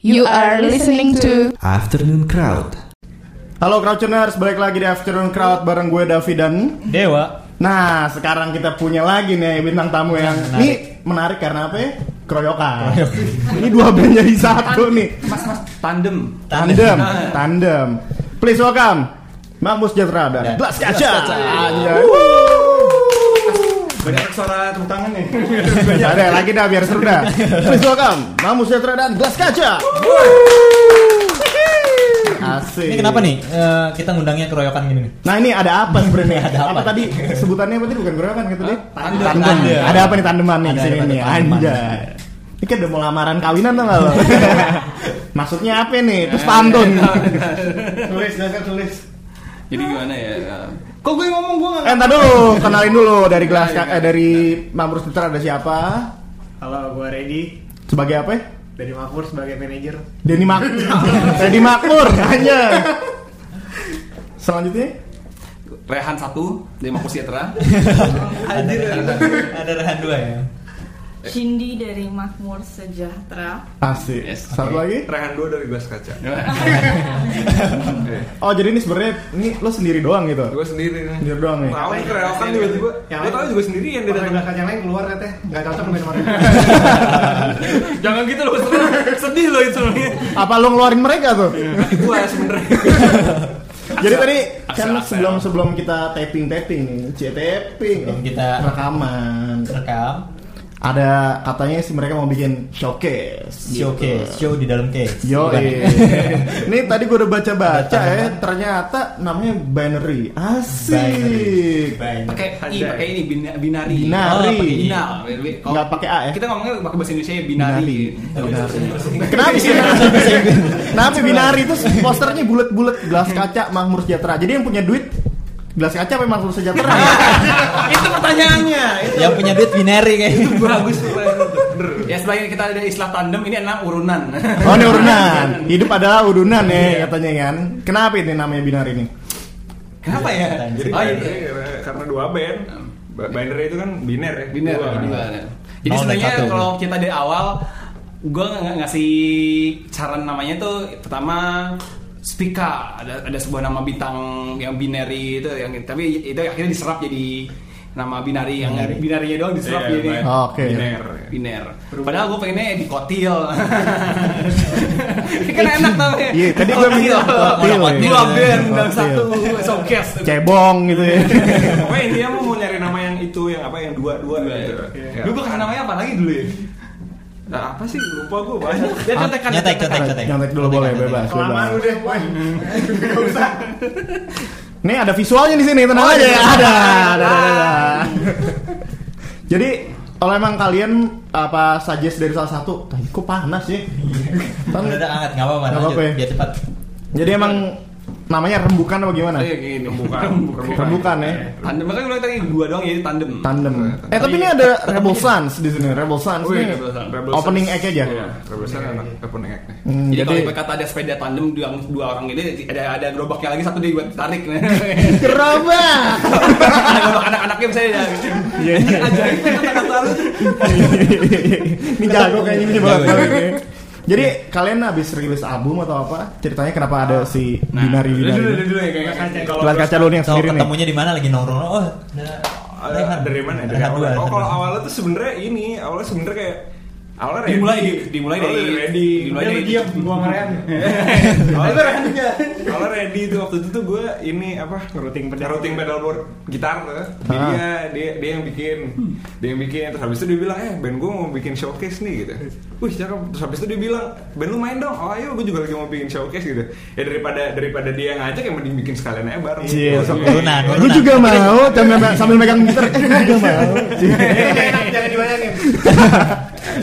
You are listening to Afternoon Crowd. Halo Crowdtuners, balik lagi di Afternoon Crowd bareng gue Davi dan Dewa. Nah, sekarang kita punya lagi nih bintang tamu yang ini menarik karena apa ya? Keroyokan. ini dua band jadi satu nih. Mas mas tandem. Tandem, tandem. Please welcome Mamus Jatra dan Dan Blas Kaca. Anjay. Banyak suara tepuk tangan nih. Ada lagi dah biar seru dah. Please welcome Mamus Jatra dan Blas Kaca. Asik. Ini kenapa nih eh, kita ngundangnya keroyokan gini nih? Nah ini ada apa sebenarnya? Ada apa? tadi sebutannya apa tadi bukan keroyokan kata dia? Tandem. Tandem. Ada apa nih tandeman nih Ada- di sini ada nih? Anjay. Ini kan udah mau lamaran kawinan tuh lo? Maksudnya apa nih? Terus pantun. tulis, silakan tulis. Jadi gimana ya? Kok gue ngomong gue Eh, entar dulu, kenalin dulu dari kelas eh, dari Mamrus Putra ada siapa? Halo, gue Ready Sebagai apa? ya? dari Makmur sebagai manajer. Denny Mak Denny Makmur, hanya. Selanjutnya Rehan satu dari Mampus Sejahtera. Ada ada rehan dua ya. Cindy dari Makmur Sejahtera. asik. Yes, Satu lagi? Rehan dua dari gelas kaca. Oh, jadi ini sebenarnya ini lo sendiri doang gitu. Gue sendiri nih. Sendiri doang nih. Tahu kereokan tiba-tiba. Yang Gue tahu juga sendirian dia Dari belah kaca yang lain keluar katanya nggak cocok sama kemarin. Jangan gitu loh, sedih loh itu. Apa lo ngeluarin mereka tuh? Gue sebenarnya. Jadi tadi kan sebelum sebelum kita taping taping nih, cie taping, Sebelum kita- rekaman, Rekam, ada katanya sih mereka mau bikin showcase. showcase, show di dalam case. Yo, ini tadi gue udah baca-baca Baca, ya, kan? ternyata namanya binary. Asik. Binary. Pakai i, pakai ini bin- binari. Binari. Oh. Kalau Nggak pakai A ya? Kita ngomongnya pakai bahasa Indonesia ya binari. Kenapa sih? Kenapa binari itu posternya bulat-bulat gelas kaca Makmur Sejahtera. Jadi yang punya duit gelas kaca apa Makmur Sejahtera? itu pertanyaannya. Itu Yang punya duit binary kayaknya. bagus Ya sebagai kita ada istilah tandem ini adalah urunan. Oh ini urunan. Hidup adalah urunan ya katanya kan. Kenapa ini namanya binari ini? Kenapa ya? Jadi Oh, iya. binary karena dua band. Ba- Binary itu kan biner ya. Biner, Dua. dua. Jadi sebenarnya kalau kita dari awal, gue ng ngasih saran namanya tuh pertama Spika ada ada sebuah nama bintang yang binary itu yang tapi itu akhirnya diserap jadi nama binari yang Binary. binarinya doang diserap Iya, jadi. Oh, Oke. Biner. biner. Padahal gue pengennya di kotil. Ini kan enak namanya. Iya, tadi gue mikir kotil, Dua band dan Kotil. satu showcase. Cebong gitu ya. Pokoknya intinya mau mau nyari nama yang itu yang apa yang dua dua gitu. Ya. Dulu gue kasih namanya apa lagi dulu ya? Nah, apa sih lupa gue banyak. Ya contekan. Nyetek, nyetek, nyetek. Nyontek dulu boleh bebas. Kelamaan bebas. lu deh, boy. Nggak usah. Nih ada visualnya di sini, tenang aja ya. Ada, ada, ada, ada. Jadi kalau emang kalian apa suggest dari salah satu, "Tah, kok panas ya? Kan- Udah udah angkat nggak apa-apa ya. biar cepat. Jadi emang namanya rembukan apa gimana? Iya gini. Bukan. Rembukan ya. Tandem makanya gue tadi dua doang jadi tandem. Tandem. Eh tapi ini ada Rebel Sons di sini. Rebel Sons Oh, iya, Rebel Sons. Rebel opening act aja. Iya, Rebel Sons anak opening act nih. Hmm, Jadi, kalau jadi ibarat kata ada sepeda tandem dua, dua orang ini ada ada gerobaknya lagi satu dia buat tarik. gerobak. Gerobak anak-anaknya bisa ya. Iya. Ajaib kan kata-kata lu. ini jago kayaknya ini banget. Jadi kalian habis rilis album atau apa? Ceritanya kenapa ada si Binari Dulu Binari? dulu ini? dulu ya kayak Kalau kaca lu nih yang sendiri nih. ketemunya di mana lagi nongkrong? Oh, ada dari mana? Dari awal. dua, Oh, kalau awalnya tuh sebenarnya ini, awalnya sebenarnya kayak awalnya. Dimulai di- dimulai dari- ready. dimulai Dia dari- diam, gua Rehan. Awalnya ready. Awalnya ready tuh waktu itu tuh gue ini apa? Ngerouting pedal. Ngerouting pedalboard gitar tuh. Jadi Ah. dia dia dia yang bikin. Dia yang bikin terus habis itu dia bilang, "Eh, band gue mau bikin showcase nih." gitu. Wih, cakep. Terus habis itu dia bilang, "Band lu main dong." Oh, ayo gue juga lagi mau bikin showcase gitu. Ya daripada daripada dia ngajak yang mending bikin sekalian aja bareng. Iya, Gitu. Urunan, Gue juga mau sambil, sambil megang gitar. Eh, gue juga mau. Enak, jangan dibayangin.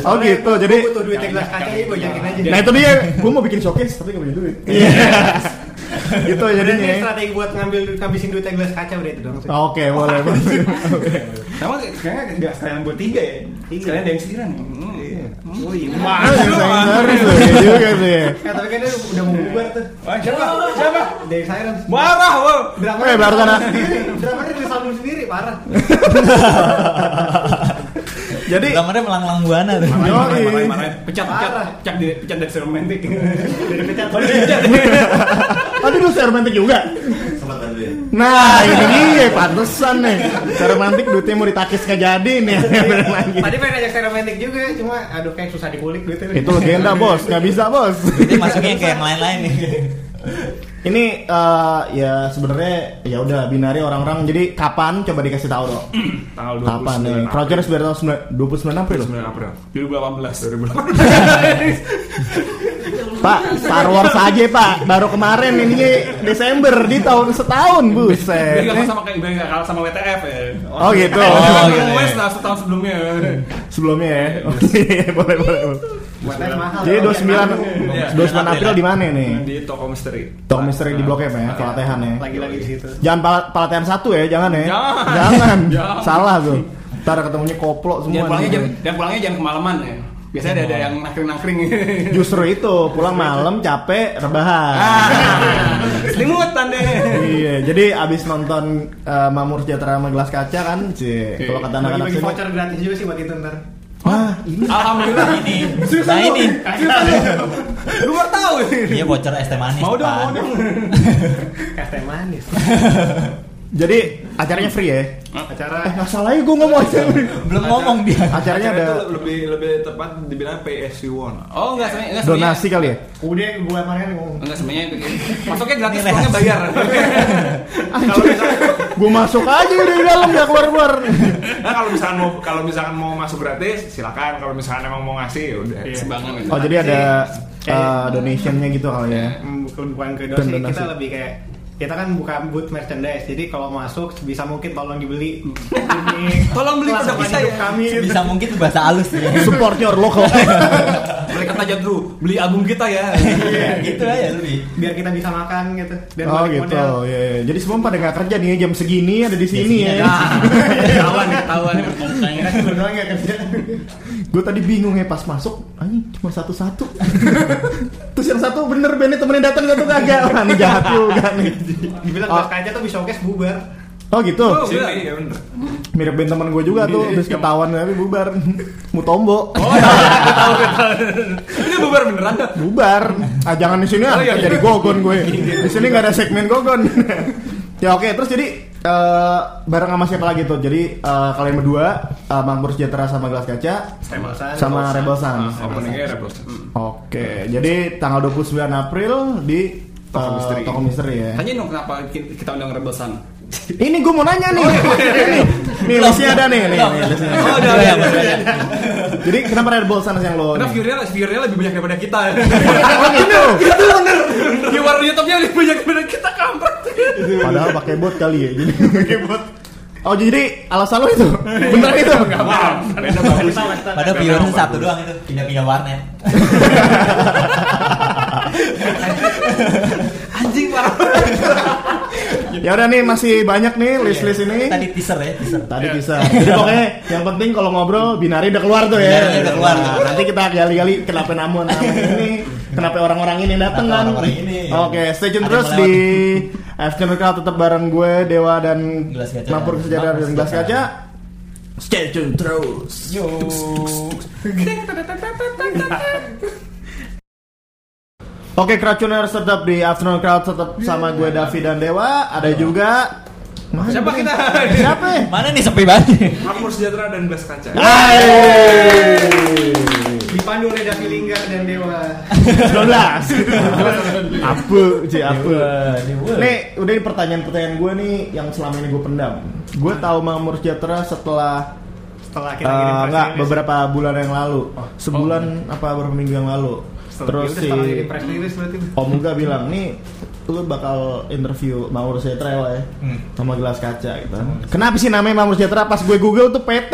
Oh gitu, jadi Gua butuh duit gelas kaca ya, yakin aja. Nah itu dia, gue mau bikin showcase tapi gak punya duit. Iya. gitu Jadi jadinya. ini strategi buat ngambil ngabisin duit gelas kaca udah itu dong. sih. Oke, boleh. boleh. Sama kayaknya nggak sekalian buat tiga ya. Sekalian ada yang sisiran. Hmm. Oh iya. Serius loh, iya juga sih. Tapi kan dia udah mau bubar tuh. Wah, siapa? Siapa? Dari Sirens. Marah lo. Drama Eh, baru sana. Drama dia nulis album sendiri, parah. Jadi Gambarnya melanglang buana tuh. Marahin, marahin, marahin. Pecat, pecat, pecat, di, pecat dari romantik. Dari pecat, dari pecat. Aduh lu romantik juga. Nah ini dia pantesan nih. romantik duitnya mau ditakis gak jadi nih. Bener lagi. Tadi pengen ajak saya romantik juga, cuma aduh kayak susah dikulik gitu. Itu legenda bos, nggak bisa bos. Jadi masuknya kayak yang lain-lain nih. Ini eh, ya sebenarnya ya udah binari orang-orang. Jadi kapan coba dikasih tahu dong? Tanggal 29 Kapan nih? April. Crouchers biar tahu 29 April. 29 April. 2018. 2018. Pak, Star Wars aja Pak. Baru kemarin ini Desember di tahun setahun buset. nggak sama kayak nggak kalah sama WTF ya. Oh gitu. Oh, Oh, gitu. Lah setahun sebelumnya. Sebelumnya ya. Oke, boleh boleh. Jadi 29 Iya. 29 April di mana nih? Di toko misteri. Toko misteri di Blok M ya, Pelatehan ya. Lagi-lagi di situ. Jangan pal Pelatehan satu ya, jangan ya. Jangan. Salah tuh. Ntar ketemunya koplo semua. Jangan pulangnya jangan pulangnya jangan kemalaman ya. Biasanya ada, ada yang nangkring-nangkring. Justru itu, pulang malam capek, rebahan. Ah, Selimutan deh. iya, jadi abis nonton uh, Mamur Sejahtera sama gelas kaca kan, sih. Kalau kata anak-anak sini, voucher gratis juga sih buat itu ntar. Wah ini Alhamdulillah Ini. Nah ini. Lu baru tahu. Iya bocor es teh manis. Mau dong, mau dong. Es teh manis. jadi acaranya free ya? Acara Eh nggak salah ya gue ngomong aja. Belum ngomong dia. Acaranya ada itu lebih lebih tepat dibilang PSU One. Oh enggak sebenarnya enggak sebenarnya. donasi kali ya? udah gua kemarin ngomong. Enggak sebenarnya masuknya gratis, pulangnya bayar. Kalau misalkan gue masuk aja udah di dalam ya keluar keluar. nah, kalau misalkan mau kalau misalkan mau masuk gratis silakan. Kalau misalkan emang mau ngasih ya udah. Sumbangan ya. Oh jadi ada uh, donationnya gitu kali ya? Hmm, bukan bukan ke donasi. kita lebih kayak kita kan buka booth merchandise jadi kalau masuk bisa mungkin tolong dibeli Ini Tolong beli produk kita ya. kami gitu. Bisa mungkin bahasa halus ya. Support your local. Mereka kata Jadru, beli album kita ya. gitu aja lebih. biar kita bisa makan gitu dan oh gitu, ya, ya. Jadi semua pada nggak kerja nih jam segini ada di sini ya. Ketahuan nih, ketahuan nggak kerja Gue tadi bingung ya pas masuk, anjing cuma satu-satu. Terus yang satu bener Benny temennya datang satu kagak. Wah, ini jahat juga nih. dibilang Oh. kaca tuh bisa showcase bubar Oh gitu. Oh, Sini ya bener. Mirip band teman gue juga tuh, habis ketahuan tapi bubar. Mutombo. Oh, iya, tahu, tahu. Ini bubar beneran. bubar. Ah jangan di sini ah, Oh, iya, iya. jadi gogon gue. Di sini nggak ada segmen gogon. ya oke, terus jadi eh, bareng sama siapa lagi tuh? Jadi eh, kalian berdua uh, Makmur Sejahtera sama Gelas Kaca sama Rebel Sun. Openingnya Rebel Oke, jadi tanggal 29 April di Toko eh, Misteri. Toko Misteri ya. Tanya dong kenapa kita undang Rebelsan. Ini gue mau nanya nih. Ini, nih listnya ada nih. nih, nih listnya. Oh, udah. Jadi kenapa Rebel Sun yang lo? Karena viewernya, viewernya lebih banyak daripada kita. Oh gitu. Viewer di YouTube-nya lebih banyak daripada kita kampret. Padahal pakai bot kali ya. Jadi pakai bot. Oh jadi alasan lo itu? Bener itu? Enggak paham. Padahal viewersnya satu doang itu pindah-pindah warnet. Anjing parah. Ya udah nih masih banyak nih list-list ini. Tadi teaser ya, teaser. Tadi bisa. Jadi pokoknya yang penting kalau ngobrol binari udah keluar tuh ya. Binari udah keluar. Nah, nanti kita gali-gali kenapa namun ini, kenapa orang-orang ini datang Kenapa kan. Oke, stay tune terus di Afternoon Crowd tetap bareng gue Dewa dan Sejahtera Mampur dan Gelas. Kaca. Stay tune terus. Yo. Oke, Crowdtuners tetap di Afternoon Crowd tetap sama gue Davi dan Dewa. Ada juga. Mana Siapa kita? Siapa? Mana nih sepi banget? Makmur sejahtera dan gelas kaca. Hai. dipandu oleh Davi Linggar dan Dewa. 19 Apa Ci apa Nih udah ini pertanyaan-pertanyaan gue nih Yang selama ini gue pendam. Gue tahu Makmur Sejahtera setelah setelah kita eh, kirim press Enggak beberapa bulan yang lalu. Sebulan apa beberapa minggu yang lalu Terus ya si Om Muga bilang Nih lu bakal interview Makmur Sejahtera ya ya, Hmm. sama gelas kaca gitu Kenapa sih namanya Makmur Sejahtera pas gue google tuh PT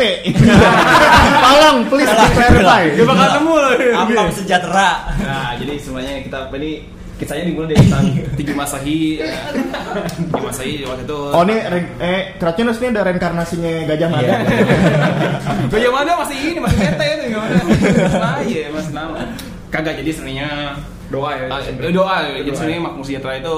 Tolong please di clarify Dia bakal nemu loh. Ampam sejahtera. Nah, jadi semuanya kita apa ini kisahnya dimulai dari tahun Tigi Masahi. Tigi Masahi waktu itu. Oh ini re- eh Kratuners ini ada reinkarnasinya Gajah Mada. Iya. Gajah Mada masih ini masih tete itu gimana? Nah, iya masih nama. Kagak jadi sebenarnya Doa ya. Sebenarnya. doa jadi sebenarnya makmur sejahtera itu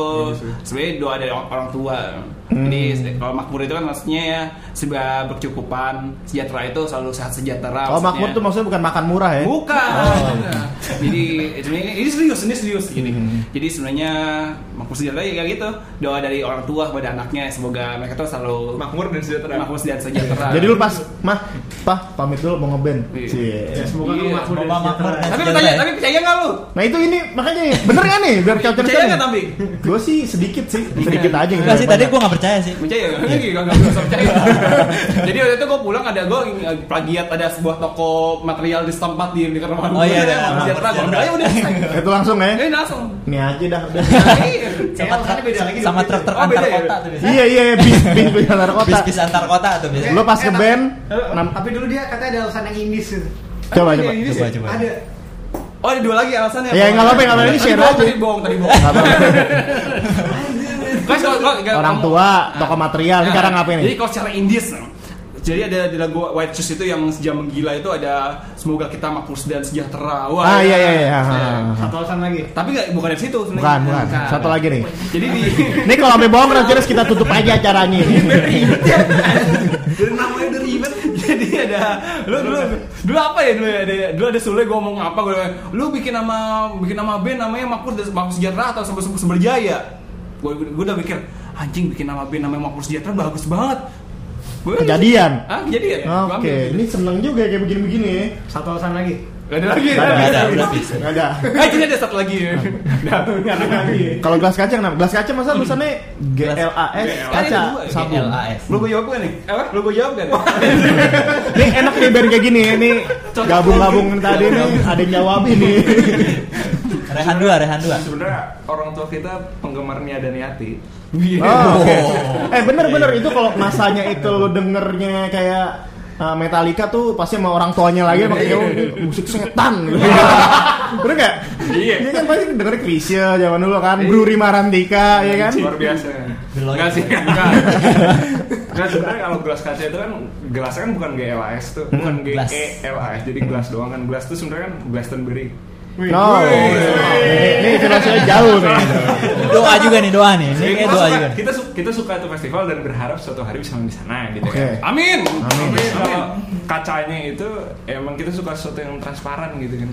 sebenarnya doa dari orang tua Hmm. jadi kalau makmur itu kan maksudnya ya sebuah berkecukupan sejahtera itu selalu sehat sejahtera Oh makmur tuh maksudnya bukan makan murah ya? bukan jadi sebenarnya ini serius ini serius gini Hmm. jadi sebenarnya makmur sejahtera ya kayak gitu doa dari orang tua kepada anaknya semoga mereka tuh selalu Makmur dan sejahtera. makmur dan sejahtera Jadi lu pas, mah, pah pamit dulu mau ngeband. Iya. Cie. Ya, semoga lu makmur dan sejahtera. tapi pertanyaan ya? tapi percaya nggak lu Nah itu ini makanya bener kan nih biar kalian percaya nggak tapi Gue sih sedikit sih, sedikit aja gitu. Sih tadi gue gak percaya sih. percaya nggak Iya, nggak nggak percaya jadi waktu itu gue pulang ada gue plagiat ada sebuah toko material di setempat di di rumah Oh, iya, iya. Gue udah udah Itu langsung ya? eh langsung Ini aja dah udah. Iya. Sama truk beda lagi sama dong. truk-truk Oh, antar ya? kota tuh iya iya bis bis bis antar kota. Bis-bis antar kota tuh biasanya. Lu pas Eh, ke band, eh, tapi dulu dia katanya ada alasan yang indis coba coba. ini Coba coba. Ada. Oh ada dua lagi alasannya. Ya, nggak apa-apa, nggak apa-apa. Ini share bohong, aja. Tadi bohong, tadi bohong. Guys, kalau- Orang tua, toko material, ini Nah, sekarang ngapain Jadi nih? kalau secara indis, jadi ada di lagu White Shoes itu yang sejam menggila itu ada semoga kita makmur dan sejahtera. Wah, Ah iya iya iya. Ya. Satu alasan lagi. Tapi nggak bukan dari situ sebenarnya. Bukan bukan. Satu lagi nih. Jadi di Ini kalau sampai bohong nanti terus kita tutup aja acaranya ini. dari namanya dari event jadi ada lu dulu dulu apa ya dulu ya ada, dulu ada Sule gue ngomong apa gue lu bikin nama bikin nama band namanya Makmur Makmur Sejahtera atau Sumber Sumber Sumber Jaya gue gue udah mikir anjing bikin nama band namanya Makmur Sejahtera bagus banget Gua- Kejadian. ah kejadian ya? Oke, ambil. ini seneng juga ya kayak begini-begini ya. Satu alasan lagi. Gak ada lagi Nggak ada, Nggak ada, eh ini ada satu lagi Nah, nggak ada lagi Kalau gelas kaca kenapa? Gelas kaca masa tulisannya GLAS Kan kaca ada dua ya? sabun. GLAS. lu gue jawab gak nih apa lu gue jawab gak nih Ini enak nih biar kayak gini ini gabung-gabung tadi nih ada yang jawab ini. Rehan dua, rehan dua. Sebenarnya orang tua kita penggemarnya dan Yati. Oh. Oh. Eh bener-bener itu kalau masanya itu lu dengernya kayak uh, Metallica tuh pasti sama orang tuanya lagi makanya oh, musik setan gitu. Bener gak? Iya. Iya kan pasti dengerin Krisya zaman dulu kan Bruri Marantika ya kan Luar biasa. Enggak sih, enggak. Enggak sebenarnya kalau gelas kaca itu kan gelasnya kan bukan GLAS tuh, bukan gelas. GELAS. Jadi gelas doang kan. Gelas tuh sebenarnya kan Glastonbury. No, ini, filosofinya jauh nih. Doa juga nih, doa nih. Ini kayak doa suka, juga. kita, su- kita suka itu festival dan berharap suatu hari bisa main di sana gitu kan. amin Amin. Kalau kacanya itu emang kita suka sesuatu yang transparan gitu kan.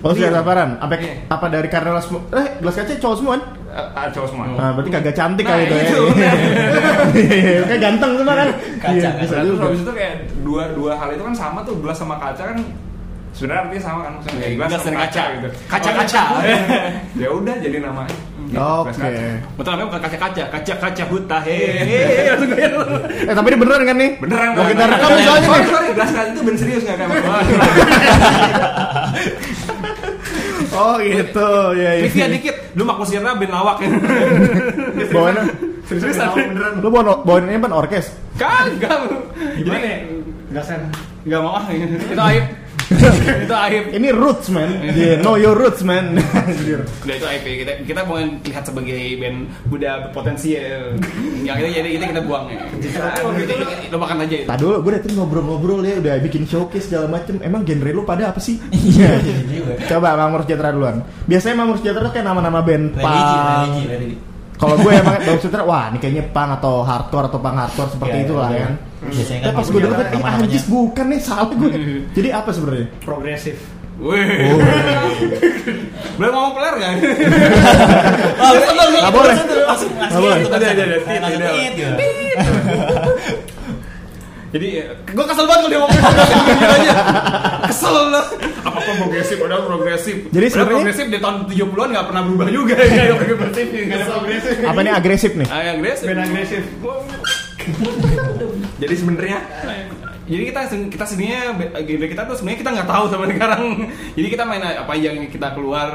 Oh sudah sabaran. Apa Iya. apa dari karena? Eh gelas kaca cowok semua kan? Ah, cowok semua. Nah, berarti kagak cantik Nah, kali itu ya. Iya, Kayak ganteng semua kan? Kaca, Iya, bisa Terus juga. habis itu kayak dua dua hal itu kan sama tuh gelas sama kaca kan sebenarnya artinya sama kan maksudnya kayak gelas dan kaca, kaca. gitu. Kaca-kaca. ya udah jadi nama. Gitu, Oke. betul namanya bukan kaca-kaca kaca-kaca huta hehehe langsung kayak Eh tapi ini beneran kan nih? Beneran Mau kan? kita rekam soalnya Sorry, nih. sorry, gelas kaca itu bener serius nggak kayak Oh gitu, ya ya. Trivia dikit, lu makmur sejahtera band lawak ya? Bawaannya, Seriusan? lu bawa bawain ini kan orkes. Kagak. Gimana Jadi ya? Gasan. nggak mau ah, itu aib. Itu aib. Ini roots man. Yeah, know your roots man. Udah itu aib ya. Kita kita mau lihat sebagai band muda berpotensi ya. Yang itu jadi itu kita buang ya. Itu lu makan aja itu. Tadi dulu gue dateng ngobrol-ngobrol ya udah bikin showcase segala macem. Emang genre lu pada apa sih? Iya, iya. Coba Mamur Sejahtera duluan. Biasanya Mamur Sejahtera tuh kayak nama-nama band Religi, religi, religi. Kalau gue emang Mamur Sejahtera, wah ini kayaknya punk atau hardcore atau punk hardcore seperti Iya, itulah iya. kan. Biasanya Tapi kan pas gue denger, eh anjis bukan nih salah gue. Jadi apa sebenarnya? Progresif. Wih. Boleh ngomong? Oh, boleh. Langsung Nggak boleh. langsung Ada, ada, ada. Kayak langsung Tidak. Jadi gue kesel banget kalau dia ngomong progresif gitu aja. Kesel lah. Apa apa progresif, udah progresif. Jadi sebenarnya- progresif di tahun 70-an nggak pernah berubah juga ya progresif. Progresif. Apa ini agresif nih? Ah, agresif. Band agresif. Jadi sebenarnya Jadi kita kita sebenarnya genre kita tuh sebenarnya kita nggak tahu sampai sekarang. Jadi kita main apa yang kita keluar.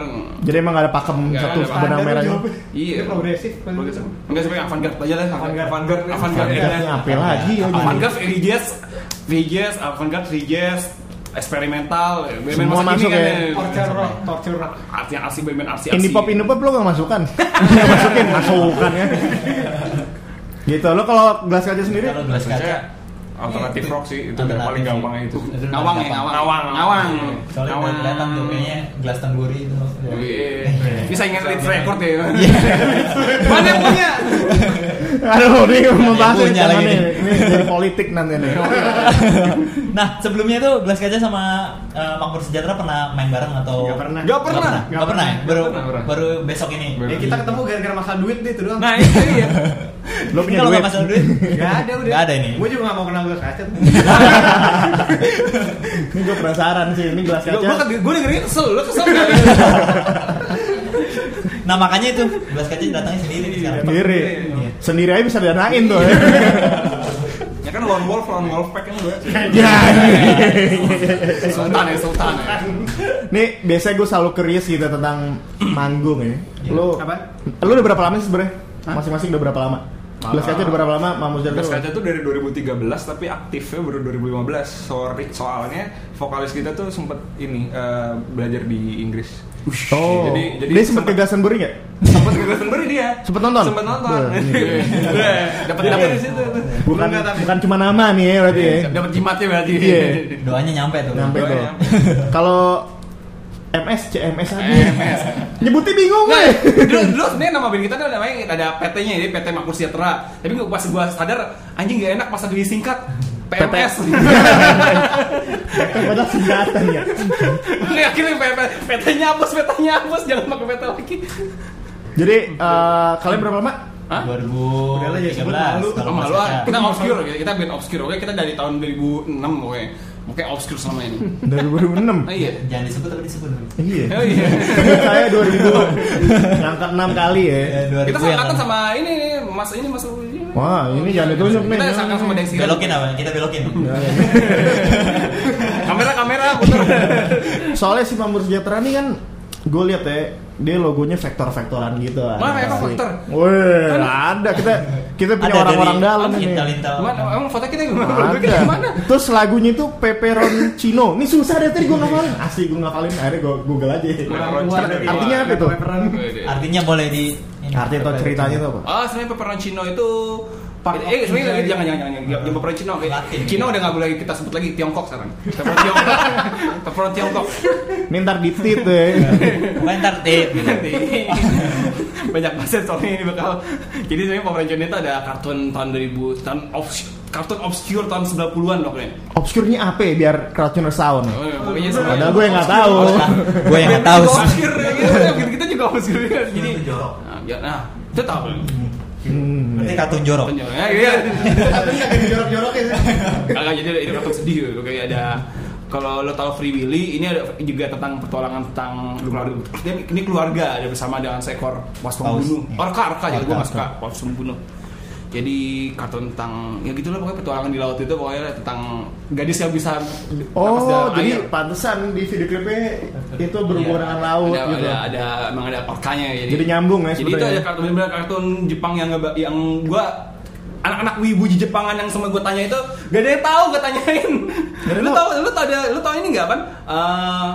Jadi emang gak ada pakem Nggak satu ada benang merah. Iya. Dia progresif. Progresif. Enggak sampai avant-garde aja lah. Avant-garde. Avant-garde. Avant-garde. Apa lagi? Avant-garde, free jazz, free jazz, avant-garde, free jazz, eksperimental, band-band Semua masuk kan ya. Torture rock. Torture rock. Arti arsi band-band arsi Indie pop, indie pop lo gak masukkan? Gak masukin, masukkan ya. Gitu, lo kalau gelas kaca sendiri? Kalau gelas kaca, alternatif rock sih itu Alternatif paling sih. gampangnya itu Ngawang ya, gampang. ngawang. Ngawang. Soalnya Ngawang. udah kelihatan tuh kayaknya Glastonbury itu. Wih, Bisa ingat lead record ya. Mana yang punya? Aduh, ini membahas punya ini, lagi nih, nih. ini jadi politik nanti nih. nah sebelumnya tuh Gelas Kaca sama eh, Makmur Sejahtera pernah main bareng atau? Nggak pernah. Nggak pernah. Nggak Nggak pernah. ya? Baru baru besok ini. Ya kita ketemu gara-gara masalah duit deh itu doang. Nah, itu dia. Lo punya duit. masalah duit, Gak ada udah. Nggak ada ini. Gue juga gak mau kenal gelas kaca. Ini gue penasaran sih, ini gelas kaca. gue dengerin kesel, lu kesel nggak? Nah makanya itu Gelas Kaca datangnya sendiri nih sekarang. Sendiri. Iya. Sendiri aja bisa danain tuh. ya. ya kan lone wolf lone wolf pack kan gue Ya. Sultan ya, sultan ya. Nih biasanya gue selalu curious gitu tentang manggung ya. Lu, Apa? lu udah berapa lama sih sebenarnya? Masing-masing udah berapa lama? Gelas kaca udah berapa lama? Mamus Jargo? Gas kaca tuh dari 2013 tapi aktifnya baru 2015 Sorry, soalnya vokalis kita tuh sempet ini eh, belajar di Inggris Oh, Jadi- jadi dia sempet ke sempet- Glastonbury nggak? Sempet ke Glastonbury dia Sempet nonton? Sempet nonton Wah, ini Dapat dapat di situ. Bukan bukan cuma nama nih ya berarti ya. Dapat jimatnya berarti. Iya. Doanya nyampe tuh. Nyampe tuh. ya. Kalau MS, CMS aja. MS. Nyebutnya bingung Nah, gue. dulu dulu sebenarnya nama band kita tuh namanya ada PT-nya jadi PT Makmur Sejahtera. Tapi gua- pas gua sadar anjing gak enak pas disingkat PMS. Padahal singkatan ya. Oke, akhirnya PT PT-nya hapus, PT-nya hapus, jangan pakai PT lagi. Jadi eh, kalian berapa lama? Hah? 2013 Udahlah, ya, sebut malu. kalau Oh, malu. Kita obscure, kita band obscure, oke. Kita dari tahun 2006, oke. Oke, obscure selama ini. Dari 2006. Oh iya. Jangan disebut tapi disebut. Iya. Oh iya. Saya 2000 ngangkat 6 kali ya. Eh, 2000 Kita seangkatan sama ini nih, Mas ini Mas ini. Wah, ini jangan ditunjuk nih. Kita seangkatan sama Dexy. Belokin apa? Kita belokin. Ya, ya. Kamera kamera putar. Soalnya si Mamur Sejahtera nih kan gue lihat ya dia logonya vektor-vektoran gitu. Mana emang vektor? Wih, ada kita kita punya orang-orang dalam ini. Mana emang foto kita gimana? Ada. gimana? Terus lagunya itu Peperoncino. Ini susah deh tadi gue ngafalin. Asli gue ngafalin. Akhirnya gue Google aja. Artinya apa itu? Artinya boleh di ini. Arti atau ceritanya itu apa? Ah, sebenarnya peperoncino itu Part eh, of eh, sebenarnya jangan jangan jangan jangan peperoncino. Eh, Latin. Cino udah nggak boleh kita sebut lagi Tiongkok sekarang. Peperon Tiongkok. Peperon Tiongkok. Ini ntar ditit ya. Ntar tit gitu. Banyak bahasa soalnya ini bakal. Jadi sebenarnya peperoncino itu ada kartun tahun 2000 tahun obs- kartun obscure tahun 90-an pokoknya. Obscure-nya apa ya biar Crowdtuner sound? Oh, iya, pokoknya sebenarnya Padahal gue nggak tahu. Gue yang nggak tahu Kita obscure kayak gitu, kita- kita juga obscure. Jadi jorok. Nah, ya, nah, itu tahu. Hmm. Berarti kartun jorok. Ya, iya. jorok-jorok ya. Kagak jadi itu kartun sedih gitu. Kayak ada kalau lo tahu Free Willy, ini ada juga tentang petualangan tentang keluarga. Dia, ini keluarga ada bersama dengan seekor paus pembunuh. Iya. Orka, orka, jadi gue Orka, nggak suka paus pembunuh. Jadi kartun tentang ya gitu lah pokoknya petualangan di laut itu pokoknya tentang gadis yang bisa Oh, jadi air. pantesan di video klipnya itu berhubungan dengan laut ada, gitu. ada, ada emang ada orkanya ya. Jadi nyambung ya Jadi itu ada kartun bener kartun Jepang yang yang gua anak-anak wibu di Jepangan yang sama gue tanya itu gak ada yang tahu gue tanyain. lu tahu? lu tahu ada lu tahu ini nggak kan? Eh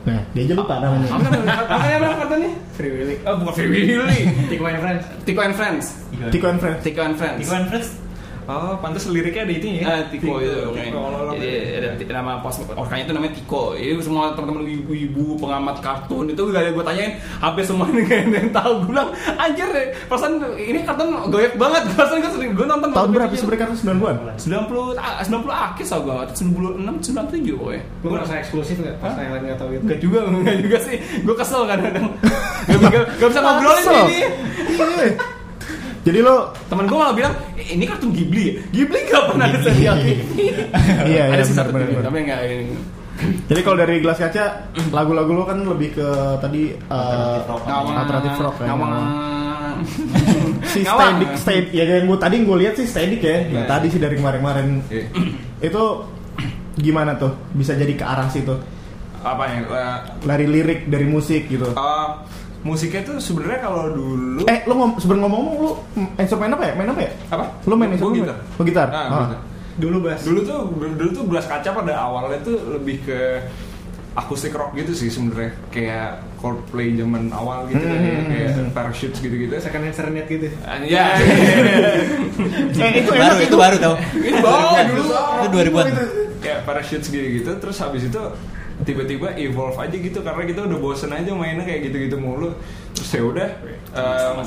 Nah, dia aja lupa namanya. apa namanya apa namanya kartunnya? Free Willy. Oh bukan Free Willy. Tiko and Friends. Tico and Friends. Tico and Friends. Tico and Friends. Iko and Friends. Oh, pantas liriknya ada itunya ya? Ah, Tiko itu oke. Tiko. Jadi ada nama pos orkanya itu namanya Tiko. Jadi semua teman-teman ibu-ibu pengamat kartun itu gak ada gue tanyain, hampir semua ini gak ada yang tahu. Gue bilang, anjir deh, perasaan ini kartun goyek banget. Perasaan gue sering gue nonton Tahun berapa sih mereka 90-an? 90 ah, 90 akhir so gue 96 97 pokoknya. Lu merasa eksklusif nggak? Pas yang lain nggak tahu gitu. Enggak juga, enggak juga sih. Gue kesel kadang-kadang. Gak, gak, gak bisa ngobrolin ini. Jadi lo Temen gue malah bilang, "Eh, ini kartun Ghibli ya? Ghibli gak pernah ada serial TV. Iya, ada iya, sih satu benar, benar. tapi enggak ini. Jadi kalau dari gelas kaca, lagu-lagu lo kan lebih ke tadi Alternatif rock. Ya. ngawang. Si. Static, Static, ya yang gue tadi gue lihat sih Static ya. Yang Iya. tadi sih dari kemarin-kemarin Iya. itu gimana tuh bisa jadi ke arah situ Apa ya? eh, lari lirik dari musik gitu. eh, musiknya tuh sebenarnya kalau dulu Eh, lo ngom sebelum ngomong lu instrumen apa ya? Main apa ya? apa? Lo main instrumen? gitar. Oh, gitar. Nah, Ah. Dulu bass. Dulu tuh dulu tuh belas kaca pada awalnya tuh lebih ke akustik rock gitu sih sebenarnya kayak Coldplay zaman awal gitu kan ya, kayak parachutes gitu-gitu. second hand serenade gitu Ya, Eh, itu baru itu baru tau ini bawa dulu. itu 2000-an Kayak parachutes gitu-gitu, terus habis itu tiba-tiba evolve aja gitu karena kita udah bosen aja mainnya kayak gitu-gitu mulu. Terus ya udah em,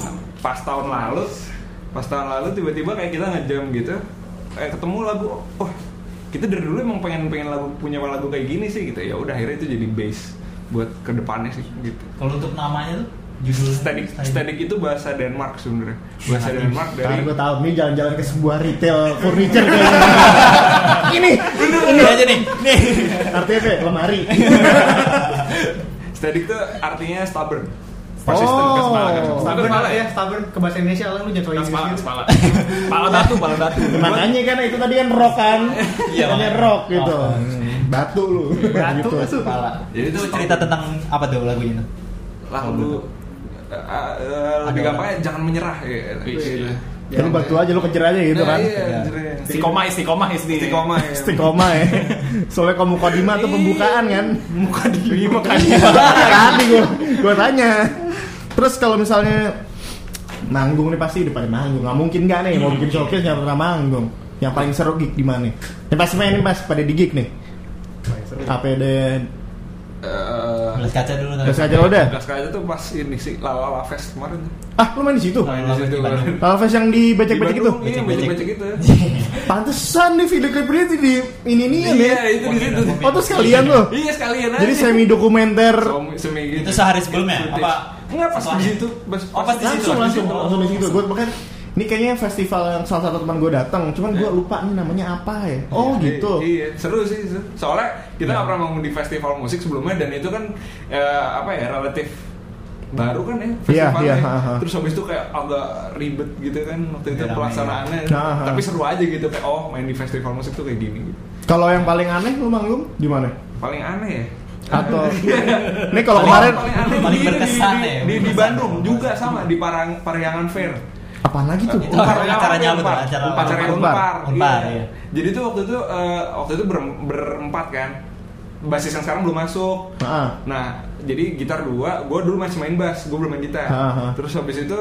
pas tahun lalu, pas tahun lalu tiba-tiba kayak kita ngejam gitu, kayak ketemu lagu, oh kita dari dulu emang pengen pengen lagu punya lagu kayak gini sih gitu ya udah akhirnya itu jadi base buat ke depannya sih gitu. kalau untuk namanya tuh judul Static, static itu bahasa Denmark sebenarnya. Bahasa Denmark dari Dari gue tahu nih jalan-jalan ke sebuah retail furniture kayaknya. ini ini aja nih nih artinya kayak lemari. static itu artinya stubborn. Persisten Oh. kepala kan. stubborn kepala ya stubborn ke bahasa Indonesia lah lu Inggris kepala, gitu kepala. Pala batu, pala batu. Makanya kan itu tadi kan rock kan. Iya, makanya. rock gitu. Oh. Batu lu. Batu gitu. kepala Jadi itu itu cerita tentang apa tuh lagunya tuh lagu eh, eh, lebih Ada gampangnya jangan menyerah ya. Gitu. Jadi batu aja lu kejar aja gitu Nah, kan. Iya, Iya. anjir. Istiqomah, istiqomah istri. Istiqomah ya. Istiqomah ya. Soalnya kamu kodima tuh pembukaan kan. Muka di muka di. Tadi gua gua tanya. Terus kalau misalnya manggung nih pasti udah pada manggung. Nggak mungkin nggak nih mau bikin showcase nggak pernah manggung. Yang paling seru gig di mana? Yang pasti main nih pas pada di gig nih. APD Eh, kaca dulu Belas kaca lo udah? Gas kaca tuh pas ini sih Lala Lala Fest kemarin tuh. Ah, lu main di situ? Lala Di situ. Bandung. Lala Fest yang di becek-becek itu? Iya, Becek-becek. itu. Pantesan nih video klipnya itu di ini nih ya. Iya, itu di situ. Oh, tuh sekalian tuh. Iya, sekalian aja. Jadi semi dokumenter. Semi- gitu. itu sehari sebelumnya apa Enggak pas di situ. Pas, Oh, pas di situ. langsung langsung langsung di situ. Gue bahkan ini kayaknya festival yang salah satu teman gue datang, cuman gue lupa nih namanya apa ya. Oh Iya, gitu. Iya, seru sih. seru. Soalnya kita nggak pernah ngomong di festival musik sebelumnya dan itu kan eh, apa ya relatif baru kan ya Iya, festivalnya. iya, ha, ha. Terus habis itu kayak agak ribet gitu kan waktu itu Ramai. pelaksanaannya. Ha, ha. Tapi seru aja gitu kayak oh main di festival musik tuh kayak gini. Gitu. Kalau yang paling aneh lu manggung di mana? Paling aneh ya. Atau ini kalau kemarin paling aneh paling di- berkesan di, ya, di, di berkesan. Bandung juga sama di Parang Paryangan Fair. Apaan lagi tuh? Itu acaranya apa tuh? Acara Acara. Unpar. Unpar, iya. iya. Jadi tuh waktu itu eh, waktu itu ber- berempat kan. Basis yang sekarang belum masuk. Heeh. Nah, jadi gitar dua, gue dulu masih main bass, gue belum main gitar. Ha. Terus habis itu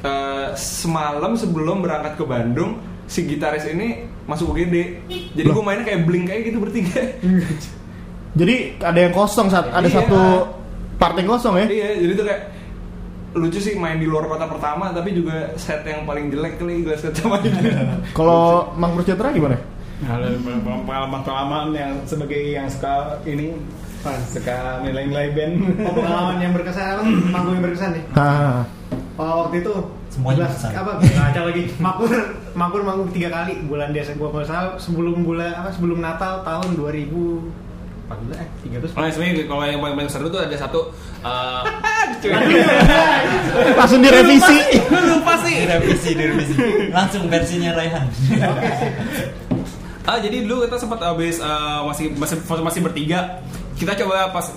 eh, semalam sebelum berangkat ke Bandung, si gitaris ini masuk UGD. Jadi gue mainnya kayak blink kayak gitu bertiga. Jadi ada yang kosong saat ada Iya. satu part yang kosong ya. iya, jadi tuh kayak lucu sih main di luar kota pertama tapi juga set yang paling jelek kali gue set sama ini. Kalau Mang Percitra gimana? Pengalaman-pengalaman yang sebagai yang suka ini ah, suka nilai-nilai band. Oh, pengalaman yang berkesan manggung yang berkesan nih Nah, Oh, waktu itu Semuanya berkesan. apa ngaca lagi makmur makmur manggung tiga kali bulan desa gua kalau salah sebelum bulan apa sebelum Natal tahun 2014 eh tiga terus Oh, sebenarnya kalau yang paling paling seru tuh ada satu eh, langsung direvisi. lupa sih. direvisi direvisi langsung versinya Raihan Ah jadi dulu kita sempat habis eh, masih masih masih bertiga. Kita coba pas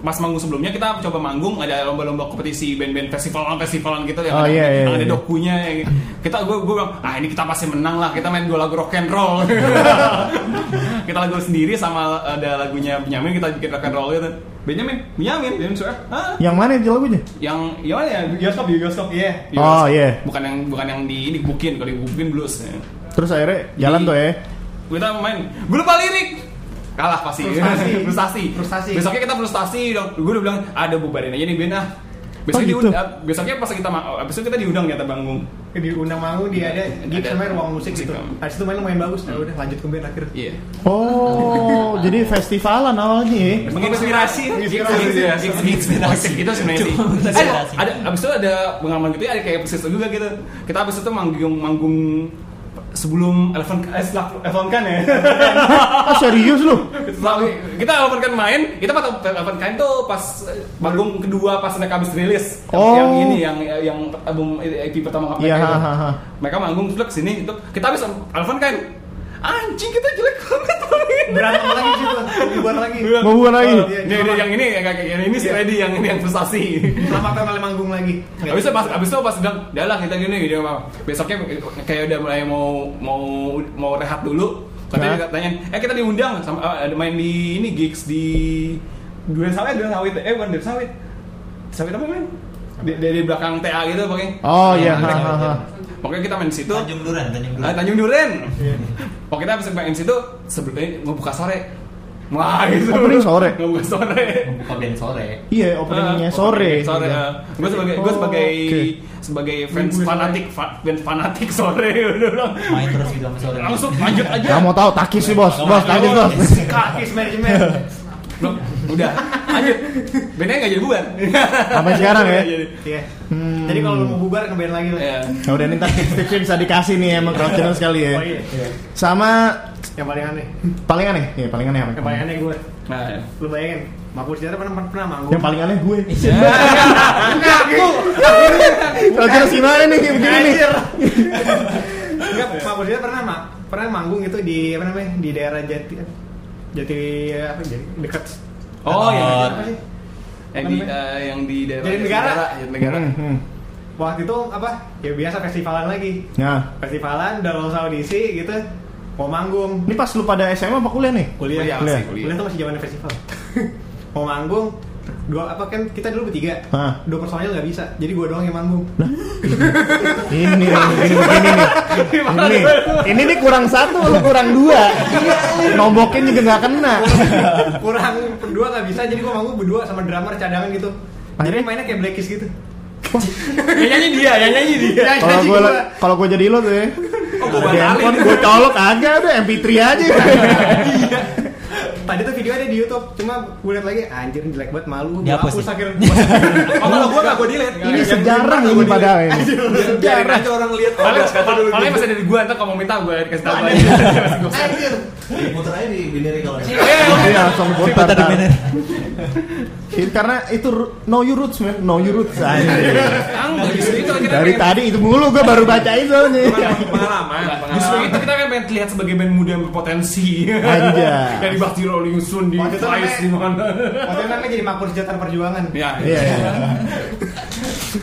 pas manggung sebelumnya kita coba manggung ada lomba-lomba kompetisi band-band festivalan festivalan gitu yang Oh, ada, iya, iya, yang ada iya. dokunya yang- kita gue gue bilang ah ini kita pasti menang lah kita main dua lagu rock and roll kita lagu sendiri sama ada lagunya Benyamin kita bikin rock and roll gitu Benyamin Benyamin Benyamin Sueb ah yang mana itu lagunya? yang yang mana ya bioskop di bioskop Iya. Di Oh, iya. bukan yang bukan yang di ini bukin kalau di bukin blues ya. Terus akhirnya jalan Di- tuh ya. kita main gue lupa lirik kalah pasti. Frustasi. frustasi. Frustasi. besoknya kita frustasi. Dong gue udah bilang ada bubarin aja nih Ben ah. Oh, besoknya gitu? diundang besoknya pas kita abis itu kita diundang nyata banggung diundang manggung dia ada Ada- namanya ruang musik gitu. Musik. habis itu main lumayan bagus. Ya udah lanjut ke band akhir. Iya. Oh, jadi festivalan awalnya ya. menginspirasi Menginspirasi, iya. Itu sebenarnya ada ada abis itu ada pengalaman gitu ya ada kayak persis juga gitu. Kita abis itu manggung manggung sebelum Eleven eh, setelah Eleven kan ya Ah serius lu? Kita Eleven kan main, kita pas Eleven kan tuh pas eh, manggung kedua pas mereka habis rilis Oh. yang ini yang yang album EP pertama mereka Iya, itu. ha, ha, ha. Mereka manggung terus ke sini itu kita habis Eleven kan anjing kita jelek banget berantem lagi situ bubar lagi Mau bubar lagi? Oh, ini, ini, yang ini yang, yang, yang ini si Iya. Reddy yang ini yang frustasi selamat kali manggung lagi Habis itu pas habis itu pas "Udah lah kita gini gitu Besoknya kayak udah mulai mau mau mau rehat dulu. Katanya Nah. tanyain, "Eh kita diundang sama eh, ada main di ini gigs di Duren Sawit, Duren Sawit. Eh bukan Duren Sawit. sampai apa? Di, dari belakang TA gitu pokoknya. Oh iya, Pokoknya kita main situ. Tanjung Duren, Tanjung Duren. Ah, Tanjung Duren. Pokoknya kita bisa main situ sebelumnya ngebuka sore. Wah, gitu. Opening sore? Ngebuka sore. Membuka band sore. Iya, openingnya Ah, sore. opening Sore. gue sebagai gue Oh, sebagai oke. sebagai fans fanatik fa- fans fanatik sore udah bilang Main terus gitu sama sore. langsung lanjut aja. Nggak mau tahu takis sih bos, bos takis bos. Kakis manajemen. Udah lanjut. Bandnya nggak jadi bubar. Sampai sekarang ya? Iya. Hmm. Jadi kalau lu mau bubar ke band lagi lah. Iya. Nah, udah nih ntar tips-tipsnya bisa dikasih nih emang kalau channel sekali ya. Oh iya. Sama Yang paling aneh. paling aneh, iya paling aneh apa? Yang paling aneh gue. Nah, ya. Lu bayangin, Mabuk Sejahtera pernah pernah manggung. Yang paling aneh gue. Iya. Kalau channel gimana nih kayak begini nih? Enggak, Mabuk Sejahtera pernah ma pernah manggung itu di apa namanya? Di daerah Jati Jati apa jadi dekat Oh iya. apa sih? Yang di eh, yang di daerah Jadi negara. Jadi negara. Hmm, hmm. Waktu itu apa? Ya biasa festivalan lagi. Nah, Festivalan udah lolos audisi gitu. Mau manggung. ini pas lu pada SMA apa kuliah nih? Kuliah. Kuliah, Kuliah. masih kuliah. Kuliah tuh masih zaman festival. mau manggung dua apa kan kita dulu bertiga Hah. dua personil nggak bisa jadi gua doang yang manggung Ini nih, ini begini nih. Ini, ini nih kurang satu, lu kurang dua. Nombokin juga nggak kena. kurang berdua nggak bisa jadi gua manggung berdua sama drummer cadangan gitu jadi mainnya kayak Black Kiss gitu Yang nyanyi dia, yang nyanyi dia. Kalau gue gua- kalau gue jadi lo tuh ya. Oh, batalin. handphone gue colok agak udah MP3 aja. Tadi tuh video ada di YouTube cuma gue liat lagi anjir ini jelek banget malu gua Dihapus hapus akhirnya Oh, kalau gua nggak gua delete. Ini Yang sejarah ini padahal. Biarin Sejarah. aja orang lihat Paling masih dari gua ntar kalau mau minta gua kasih tahu aja. anjir Putar aja di binary kalau Eh, Iya, langsung putar. Di binary. Itu Karena itu know your roots man, know your roots. Dari tadi itu mulu gue baru bacain soalnya. Pengalaman, Justru itu kita kan pengen terlihat sebagai band muda yang berpotensi. Anjay. Yang dibahas di Rolling Stone di Waktu itu Vice namanya- di mana. waktu itu namanya jadi makmur sejahtera perjuangan Ya, Iya. iya.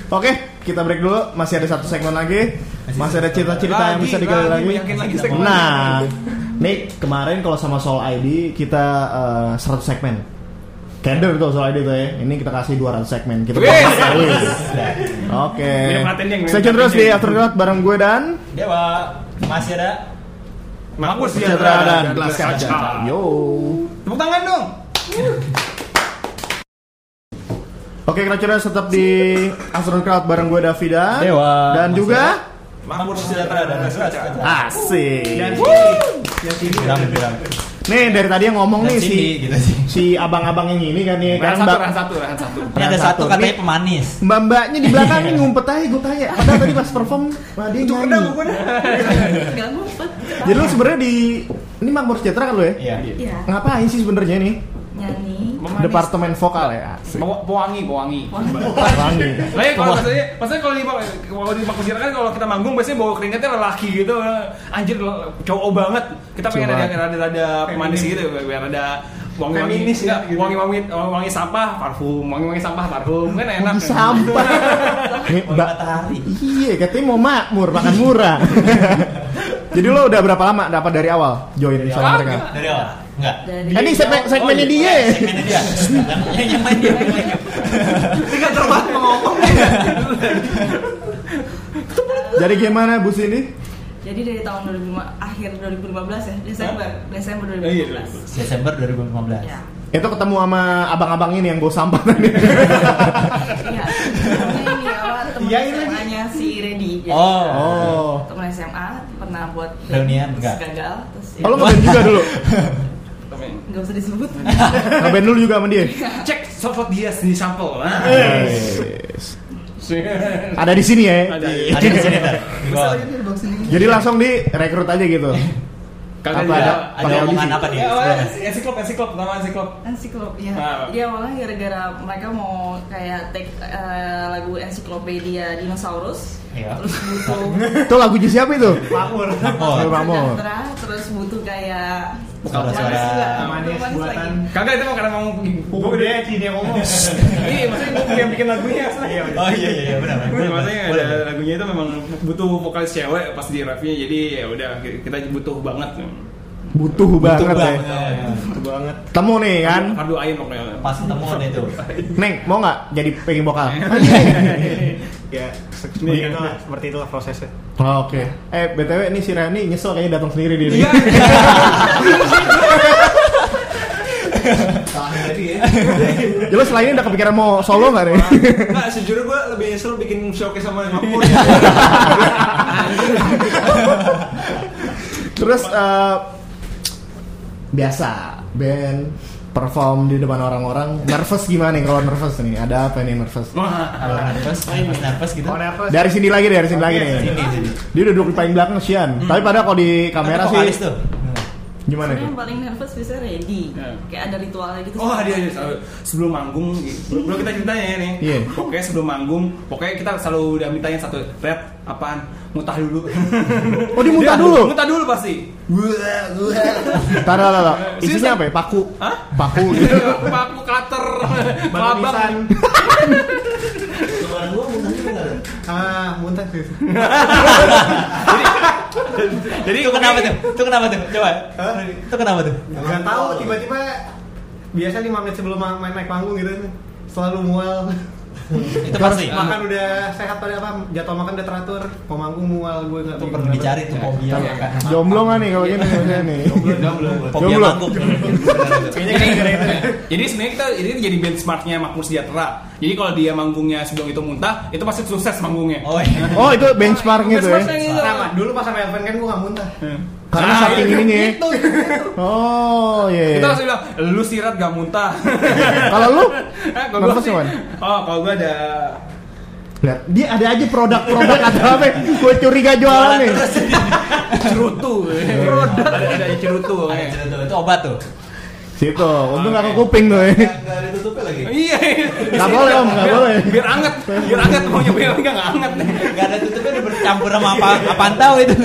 Oke, kita break dulu. Masih ada satu segmen lagi. Masih ada cerita-cerita yang bisa digali lagi, lagi. Nah, nih kemarin kalau sama Soul ID kita eh, 100 segmen. Keder tuh Soul ID tuh ya. Ini kita kasih 200 segmen. Kita. Oke. Stay tune terus di. Afternoon bareng gue dan Dewa masih ada Makmur Sejahtera dan Gelas Kaca. Yo. Tepuk tangan dong. Oke, coba tetap di Afternoon Crowd bareng gue Davida Dewa. dan Masih juga Makmur sejahtera dan Gelas Kaca. Asik. dan sini dan biram. Nih dari tadi yang ngomong Dan nih si gitu sih. si abang-abang yang ini kan nih Rahan kan satu, mbak rahan satu, rahan satu. Ini ada satu satu. katanya pemanis. mbak mbaknya di belakang nih ngumpet aja gue tanya padahal tadi pas perform wah dia nyanyi Gak ngumpet. jadi lu sebenarnya di ini makmur sejahtera kan lu ya Iya. Iya, ngapain sih sebenarnya ini nyanyi. Memanis. departemen vokal ya Asik. Pewa- Pewangi, pewangi. wangi Lah ya kalau maksudnya, maksudnya kalau di kalau di Makmur Sejahtera kan kalau kita manggung biasanya bawa keringetnya lelaki gitu. Anjir cowok banget. Kita pengen Cowok. ada ada ada pemanis gitu biar ada wangi-wangi Feminis ya, gitu. wangi-wangi wangi sampah parfum, wangi-wangi sampah parfum kan enak. Wangi sampah mbak matahari. iya katanya mau makmur makan murah jadi lo udah berapa lama dapat dari awal join sama awal, mereka gimana? Dari awal? Enggak. Ini segmen segmennya Oh, dia Segmennya dia. Yang yang main dia. tinggal terbang ngomong jadi gimana bus ini Jadi dari tahun 2005, akhir 2015 ya, Desember, Desember Oh, iya, 2015. Desember 2015. Ya. itu ketemu sama abang-abang ini yang gue sampah tadi Iya. Iya, ini SMA-nya si Redi. Oh. oh Temen SMA pernah buat Reunian, enggak? gagal terus ya, Oh, lo juga dulu? nggak usah disebut. Ngeband dulu juga sama dia? Cek sosok dia di sampel. Nah. Yes. Ada di sini ya? Ada. Ada di sini. Jadi langsung direkrut aja gitu? Apa dia- ada? Ada omongan audisi? apa nih? Ya, ensiklop, ensiklop, nama ensiklop. Ensiklop ya. Ah. Jadi awalnya gara-gara mereka mau kayak take eh, lagu ensiklopedia dinosaurus. Iya. Terus butuh Itu lagunya siapa itu? makmur Oh, Makmur. Terus butuh kayak Suara-suara. manis Manis buatan. Kagak itu mau karena mau buku dia yang ngomong Iya, maksudnya gue yang bikin lagunya. Oh iya iya iya benar. Maksudnya ada lagunya itu memang butuh vokalis cewek pas di refnya jadi ya udah kita butuh banget. butuh, banget, ya. Itu banget. Temu nih kan. Kardu ain pokoknya. Pas ketemu deh itu. Neng, mau nggak jadi pengen vokal? Ya, seperti itulah prosesnya. Oh, Oke. Eh, BTW nih si Rani nyesel kayaknya datang sendiri dia. Iya. Ya lo selain ini udah kepikiran mau solo nggak nih? Enggak, sejujurnya gue lebih nyesel bikin showcase sama Makmur. Terus eh, biasa band perform di depan orang-orang nervous gimana nih kalau nervous nih? Ada apa nih nervous? Kalau nervous, nervous, nervous gitu. Oh, nervous. Dari sini lagi dari sini lagi nih. Sini, sini. Dia udah duduk di paling belakang Sian. Tapi padahal kalau di kamera sih. Gimana Sebenarnya tuh? yang paling nervous biasanya ready. Ya. Kayak ada ritualnya gitu. Oh dia dia selalu sebelum manggung, belum belum kita ceritanya ya nih. Iya. Pokoknya sebelum manggung, pokoknya kita selalu udah mintanya satu red apaan muntah dulu. Oh, dia muntah Dia dulu? Muntah dulu pasti. Taruh, taruh. Isinya apa ya? Paku. Hah? Paku gitu. Paku nggak ada. Ah, muntah sih. Jadi Itu kenapa tuh? Itu kenapa tuh? Coba. Itu kenapa tuh? Gak tahu tiba-tiba biasa 5 menit sebelum ma- main naik panggung gitu selalu mual Itu pasti. makan udah sehat pada apa jadwal makan udah teratur mau manggung mual gue nggak bikin perlu dicari tuh fobia. kan. Jomblo nggak nih kalau gini maksudnya nih? Fobia Jomblo. manggung. Jadi sebenarnya kita ini jadi benchmarknya Makmur Sejahtera. Jadi kalau dia manggungnya sebelum itu muntah, itu pasti sukses manggungnya. Oh iya. Oh itu benchmarknya tuh ya? Gitu. sama dulu pas sama Elvan kan gue nggak muntah Karena Ah, saking iya, ininya. ya. Gitu, gitu. Oh iya. Kita iya. langsung bilang, lu sirat gak muntah. Kalau lu Eh, kalau gua sih, Wan? oh kalau gue ada Lihat, dia ada aja produk-produk atau apa? Gue curiga jualan nih. cerutu, produk ada ada cerutu. Ada tuh. Itu obat tuh. Situ, untung nggak ke kuping tuh ya. Enggak ada tutupnya lagi. Iya, Nggak boleh om, nggak boleh. biar anget, biar anget mau nyobain lagi nggak anget. Enggak ada tutupnya udah bercampur sama apa apaan tahu itu.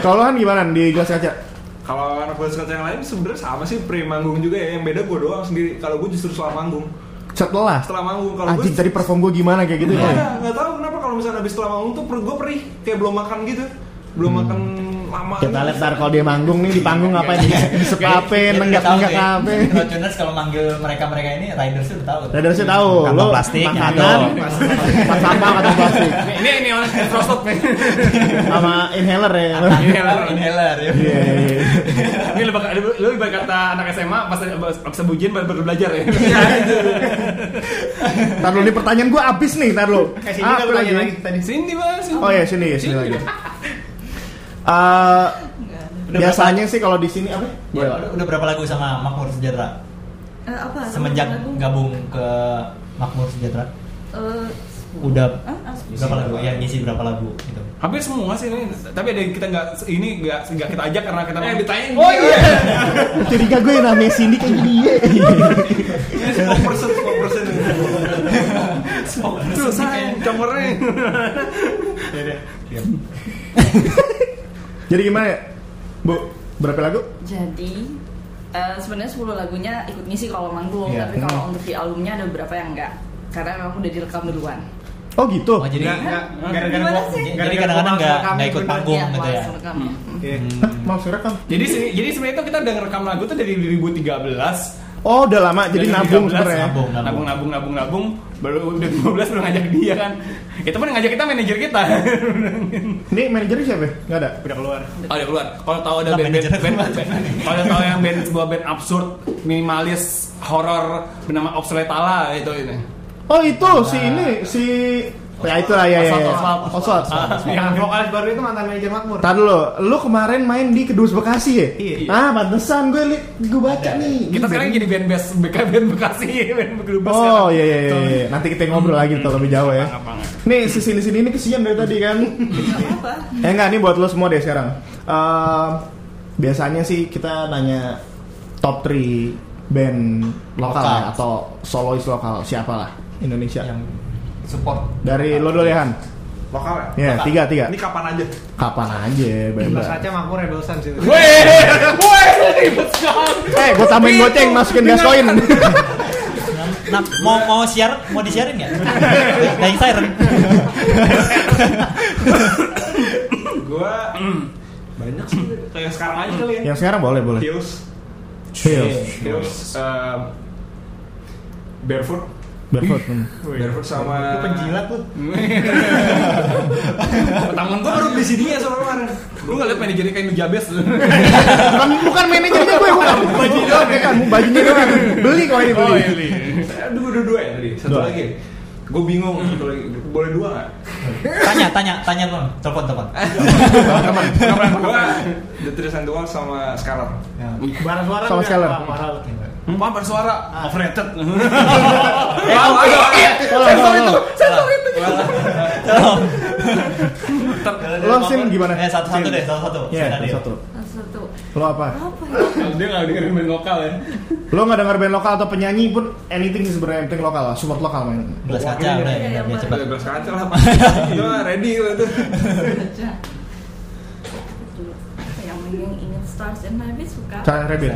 Kalau kan gimana di gelas kaca? Kalau anak gue yang lain sebenarnya sama sih pre manggung juga ya. Yang beda gue doang sendiri. Kalau gue justru setelah manggung. Setelah Setelah manggung kalau gue tadi perform gue gimana kayak gitu ya? ada, nggak tahu kenapa kalau misalnya habis setelah manggung tuh perut gue perih kayak belum makan gitu. Belum makan lama. Kita lihat ntar kalau dia manggung nih di panggung apa di disepapin, nenggak nenggak apa? Rotuners kalau manggil mereka-mereka ini riders udah tahu. Udah dari sih tahu, lo plastik, makanan, pas sampah kantong plastik, Ini ini orang frosted nih. sama inhaler ya. Inhaler, inhaler. ya. Iya, iya, iya. Ini lebih lu lebih kata anak SMA pas pas ujian baru baru belajar ya. Ntar dulu nih pertanyaan gue abis nih, ntar eh sini lu tanya lagi tadi Sini mas. Oh iya sini, sini lagi. Eh, biasanya sih kalau di sini apa? Ya, udah, udah berapa lagu sama Makmur Sejahtera? Eh, apa? Semenjak Lagu? gabung ke Makmur Sejahtera? Eh, Udah ah, ah, berapa lagu? Ya, ngisi berapa lagu gitu. Hampir semua sih ini. Tapi ada yang kita nggak ini nggak nggak kita ajak karena kita Eh, ditanyain Oh iya. Curiga gue namanya Cindy kayak gini ya. Ini 10% 10%. Tuh saya comornya. Jadi gimana ya? Bu, berapa lagu? Jadi eh, sebenarnya 10 lagunya ikut ngisi kalau manggung, Iya. tapi kalau untuk di albumnya ada beberapa yang enggak. Karena memang udah direkam duluan. Oh gitu. Oh, jadi gara-gara sih? jadi kadang-kadang nggak nggak ikut panggung Iya, gitu ya. Hmm. Iya. Hah, mau rekam? Jadi jadi sebenarnya itu kita udah ngerekam lagu tuh dari 2013. Oh udah lama, jadi nabung 2013, sebenarnya. nabung. nabung nabung nabung nabung baru udah 15 baru ngajak dia kan itu pun yang ngajak kita manajer kita Ini manajernya siapa? ya? Nggak ada. udah keluar oh dia keluar kalau tahu ada band band, band, band- kalau tahu yang band sebuah band absurd minimalis horor bernama Obsoletala itu ini Oh itu si ini si ya itu lah ya ya. Oswald, ya. Oswald. Oswald. yang vokalis baru itu mantan manajer Makmur Tar dulu, lu kemarin main di Kedus Bekasi ya? Iya. Ah, pantesan gue li, gue baca nih. kita sekarang jadi band band BK band Bekasi band Bekasi Oh iya iya iya, iya. Nanti kita ngobrol lagi tuh lebih jauh ya. Nih si sini sini ini kesian dari tadi kan. Apa? eh enggak nih buat lo semua deh sekarang. Ehm, biasanya sih kita nanya top 3 band lokal, Lokal. ya, atau solois lokal siapa lah Indonesia. Yang support Dari lo dulu ya Han. Lokal ya? Ya tiga tiga. Ini kapan aja? Kapan aja bebas. aja Makmur Rebelsan sih Weh, weh, ribet sekali. Eh, gue tambahin goceng masukin gas koin. Nah, mau mau share, mau di-sharein nggak? Dying Siren. Gua banyak sih kayak sekarang aja kali ya Yang sekarang boleh boleh. Heels Heels. Heels um, Barefoot Barefoot. hmm. Barefoot sama Lu penjilat tuh. Temen gue baru beli CD-nya soalnya kemarin. Gue nggak liat manajernya kayak Nujabes. bukan bukan manajernya gue bukan baju doang ya kan bajunya doang beli kok ini beli Dua, dua, dua ya tadi. Satu Dua. lagi. Gue bingung. Satu lagi. Boleh dua nggak? Tanya, tanya, tanya bang. Telepon, telepon. Gue The Tristan Dual sama Scarlett. Barang suara Sama enggak? Mahal. Apa bersuara? Overrated. Eh, Ayo, ayo, ayo. Sensor itu, sensor itu. Lo, Sim, gimana? Eh, satu-satu deh, satu-satu. Iya Silakan, Dio. satu Satu. lo apa Apa ya? Dia nggak dengerin band lokal ya. lo nggak denger band lokal atau penyanyi pun anything sih sebenarnya penting lokal lah support lokal main Gelas kaca udah, Iya, ya, iya, cepat. Udah gelas kaca lah. Itu mah ready itu. Yang ingin stars and maybe suka. Cara Rabbit.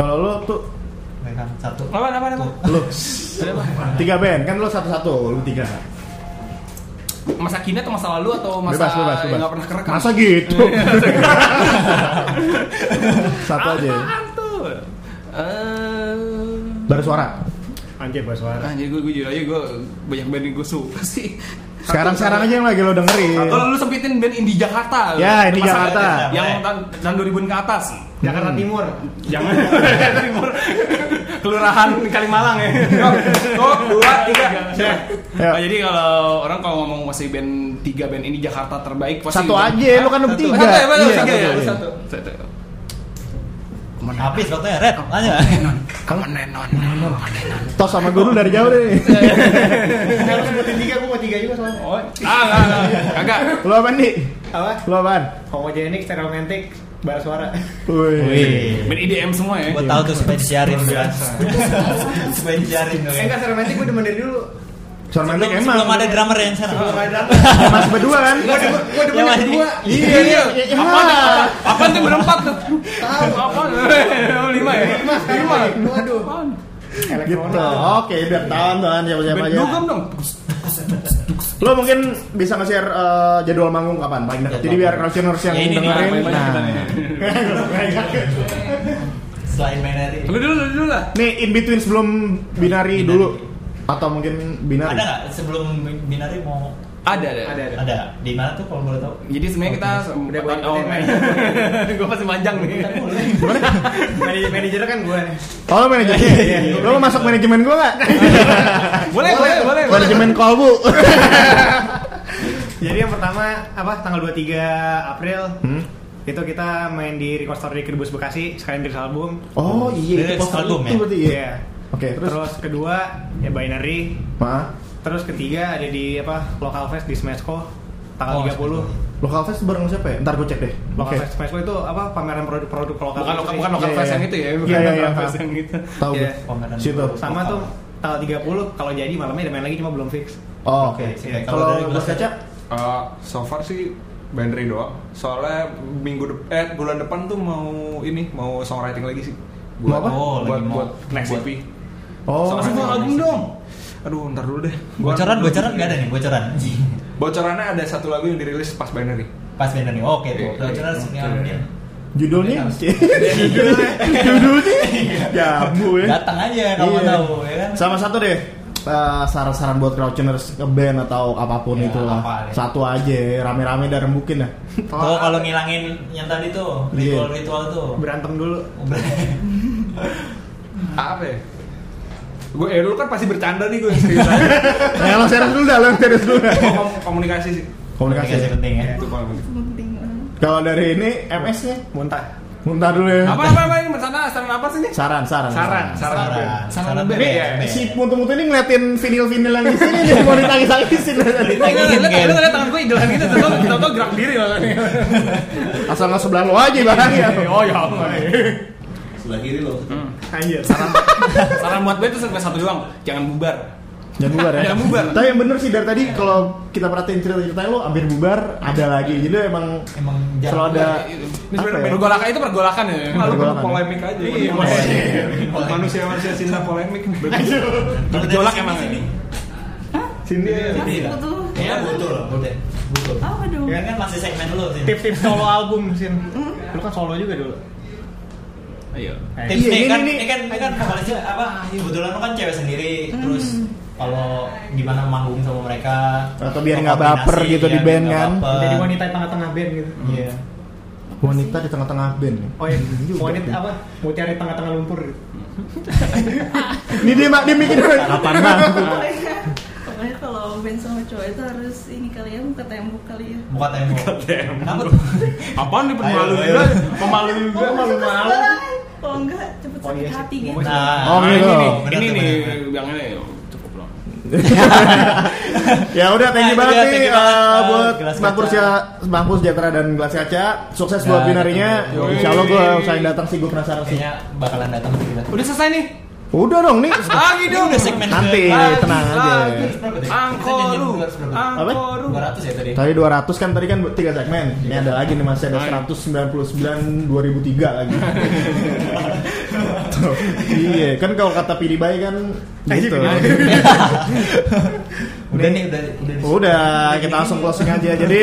Kalau lo tuh Mereka satu. Apa, apa, apa? lo tiga band kan lo satu satu lo tiga Masa kini atau masa lalu atau masa bebas bebas yang bebas nggak pernah kerekam? masa gitu satu aja Apaan tuh? Eh, dari suara Anjir bahasa suara. Anjir gue gue jujur aja gue banyak band yang gue suka sih. Sekarang sekarang aja yang lagi lo dengerin Kalau lu sempitin band indie Jakarta. Ya, indie Jakarta. Yang tahun tahun 2000 ke atas. Jakarta Timur. Jangan Timur. Kelurahan Kalimalang ya. Oh, dua, tiga. Ya. Nah, jadi kalau orang kalau ngomong masih band tiga band ini Jakarta terbaik pasti Satu aja, lu kan Satu. Satu ya, tiga ya, satu, satu. Iya. Habis waktunya, Red. Tanya. Kamu nenon. tos sama gue dulu dari jauh deh Kalau sebutin tiga, gue mau tiga juga soalnya. Oh, ah, enggak, enggak. Kagak. lo apa nih Apa? lo apaan Homogenik, stereomantik, bahasa suara. Wih. Band IDM semua ya. Gue tahu tuh supaya disiarin kan. supaya disiarin. Eh, enggak stereomantik gue demen dari dulu. Sound Sebelum, emang sebelum ada drummer yang sana. Belum ada masih berdua kan demen, gue demen Yang yang masih- kedua. Iya, iya. iya. Apaan? Apaan tuh berempat tuh? Apaan? Oh, lima ya? Lima. Waduh. gitu Elektronik. oke biar tahu kan siapa siapa Band aja dugem dong. lo mungkin bisa nge-share eh, jadwal manggung kapan paling dekat jadi biar crowdtuners yang Ya, dengerin nah. Selain binary. Lu dulu, lu dulu lah. nih in between sebelum binari Binary. dulu atau mungkin binari Ada nggak sebelum binary mau Ada, ada. Ada, ada. ada di mana tuh kalau boleh tahu? Jadi sebenarnya kita Udah gua oh, gue pasti panjang nih. Manajer manajer kan gue nih. oh lo manajernya lo mau masuk manajemen gue nggak boleh, boleh, boleh. manajemen kolbu Jadi yang pertama apa tanggal 23 April Hmm? itu kita main di Record Store di Kedubes Bekasi sekalian rilis album. oh iya itu album itu ya? berarti iya Oke terus Terus kedua ya Binary. Ma, Terus ketiga ada di apa Local Fest di Smesco tanggal Oh, 30. lokal fest bareng siapa ya ntar gue cek deh Local Oke. Fest Smesco itu apa pameran produk-produk lokal. Bukan lokal, bukan lokal Iya, fest iya. yang itu ya, bukan Iya, iya, lokal iya. fest yang itu. tahu gue Iya. Pameran situ Sama tuh tanggal 30 kalau jadi malamnya ada main lagi cuma belum fix. oh, oke Oke, kalau kalau dari kaca Uh, so far sih Bandri doang. Soalnya minggu dep- eh bulan depan tuh mau ini mau songwriting lagi sih. Mau apa? Oh, buat, lagi mau- buat next buat- EP. Oh Langsung buat album dong. Aduh, ntar dulu deh. Gua- Bocoran, bocoran nggak ada nih, bocoran. Bocorannya ada satu lagu yang dirilis pas Binary. Pas binary. Oke tuh. Iya, Bocoran iya. sini albumnya. judulnya judulnya jamu ya Datang aja kalau mau Iya. tahu ya kan. sama satu deh eh, saran-saran buat crowdtuners ngeband atau apa pun Ya, itu lah apa deh. satu aja rame-rame dan rembukin lah Tuh kalau ngilangin yang tadi tuh ritual-ritual tuh. Berantem dulu. Apa ya? Gue eh dulu kan pasti bercanda nih gue serius aja. ya lo serius dulu dah lo yang serius dulu dah. Oh, kom- komunikasi sih. komunikasi Komunikasi penting ya. Itu penting. Eh. kalau dari ini MS nya Muntah. muntah dulu ya Apa apa apa ini bersana saran apa sih ini? saran saran Saran, saran. Saran. Iya, band. si mutu-mutu ini ngeliatin vinil-vinil yang di sini nih mau ditangis-tangisin tadi Lu ngeliat tangan gue idealan gitu, tau tau tau gerak diri loh. asal nggak sebelah lo aja barangnya Oh ya. Sebelah kiri lo. Anjir. Saran saran buat band itu sampai satu doang, jangan bubar. Jangan bubar ya. Jangan bubar. Tapi yang bener sih dari tadi kalau kita perhatiin cerita-ceritanya lo hampir bubar ada lagi. Jadi emang Emang selalu ada Ini apa ya? pergolakan itu pergolakan ya. Lalu polemik aja. Iya, manusia manusia cinta polemik. Bergolak emang. Cindy ya. Aku tuh. Ya betul, betul. Betul. Apa dong? Ya kan masih segmen lu sih. Tips-tips solo album Sin. Lu kan solo juga dulu. Ayo. Eh, Tips Iya, nih ini- kan, ini- ini kan, ini kan vokalisnya apa? Kebetulan lu kan cewek sendiri, terus kalau gimana manggung sama mereka Atau biar nggak baper gitu di biar band kan. Jadi wanita di tengah-tengah band gitu. Iya. Wanita di tengah-tengah band. Oh iya, wanita apa? Mau cari tengah-tengah lumpur gitu. Ini dia mak dia mikir kapan bang? Pokoknya, pokoknya kalau band sama cowok itu harus ini kali ya muka tembok kali ya. Buka tembok. Kenapa tuh? Apaan nih pemalu juga? Pemalu juga malu-malu. Kalau enggak cepet Oh, iya sakit hati gitu. Nah, Oh, Nah, gitu. ini ini tuh, nih ini cukup loh. ya udah thank you Nah, banget dia, nih uh, buat Gelas Bang Kaca. Pursia, Bang Pur Sejahtera dan Gelas Kaca. Sukses buat Ya, binarinya. Insya Allah gue usahain datang sih, gue penasaran sih. kayaknya bakalan datang sih kita. Udah selesai nih. Udah dong nih. Lagi Ini dong. udah segmen Nanti, ke- tenang aja. Lagi. Angkoru. Kita janjian 200 berapa? Angkoru. 200 ya tadi. Tadi 200 kan tadi kan tiga segmen. Ini ada lagi nih masih ada Oh, iya. 199 2003 lagi. Tuh, iya, kan kalau kata Pidi Bay kan gitu. Udah nih, udah udah. Udah, kita langsung closing aja. Jadi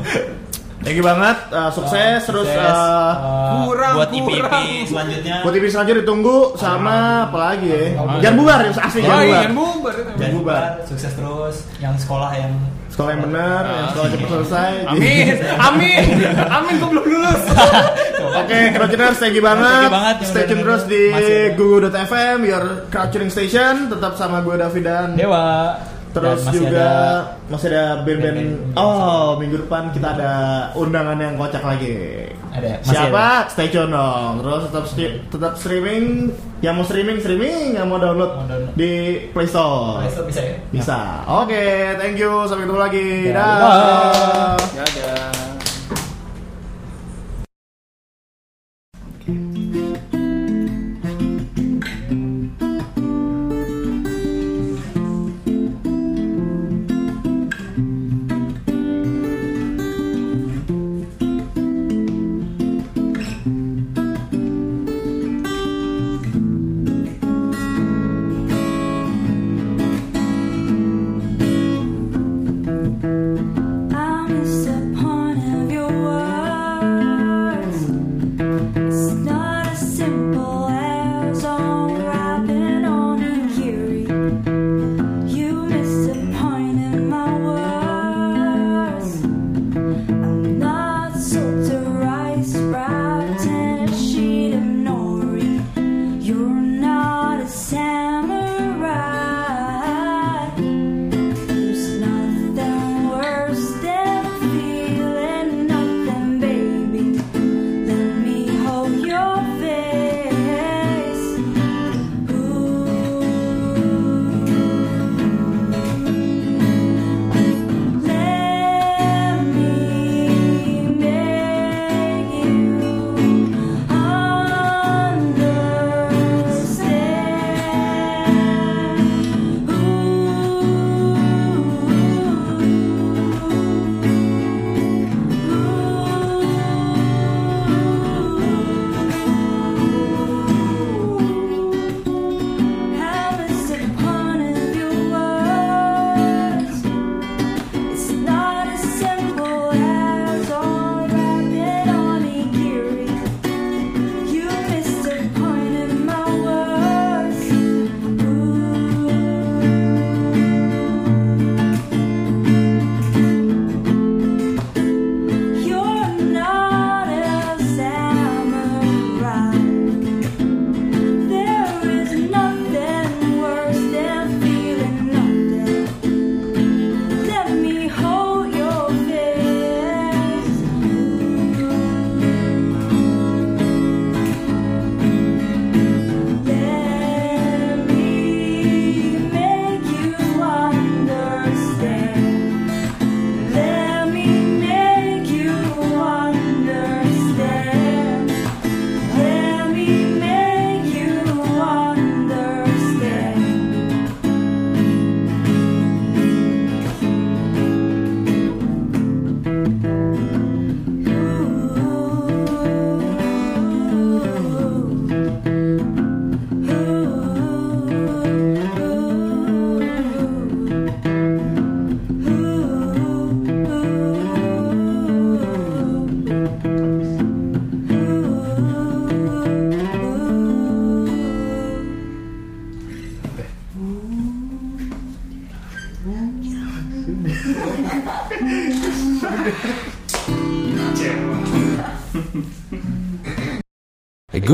Thank you banget, uh, sukses terus Sukses. uh, Uh, kurang, buat IPP kurang. selanjutnya. buat TV selanjutnya ditunggu sama apa lagi ya? Jangan bubar, asli Oh jangan iya, bubar. bubar. Jangan bubar. bubar, sukses terus. Yang sekolah yang Sekolah yang benar, yang sekolah cepat selesai. Amin, amin, amin. Gue belum lulus. Oke, Crouchers, thank you banget. Thank you banget Stay tune terus di gugu.fm, your Crouching Station. Tetap sama gue David dan Dewa. Terus Dan masih juga ada- masih ada band-band. Oh, minggu depan kita ada undangan yang kocak lagi. Ada, masih Siapa? Stay tune dong. Terus tetap sti- tetap streaming. Yang mau streaming streaming, yang mau download, Mau download. di Play Store. Play Store bisa ya? Bisa. Oke, thank you. Sampai ketemu lagi. Ya, Dah. bye. Dadah.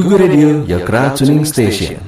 Google Radio, your crowd tuning station.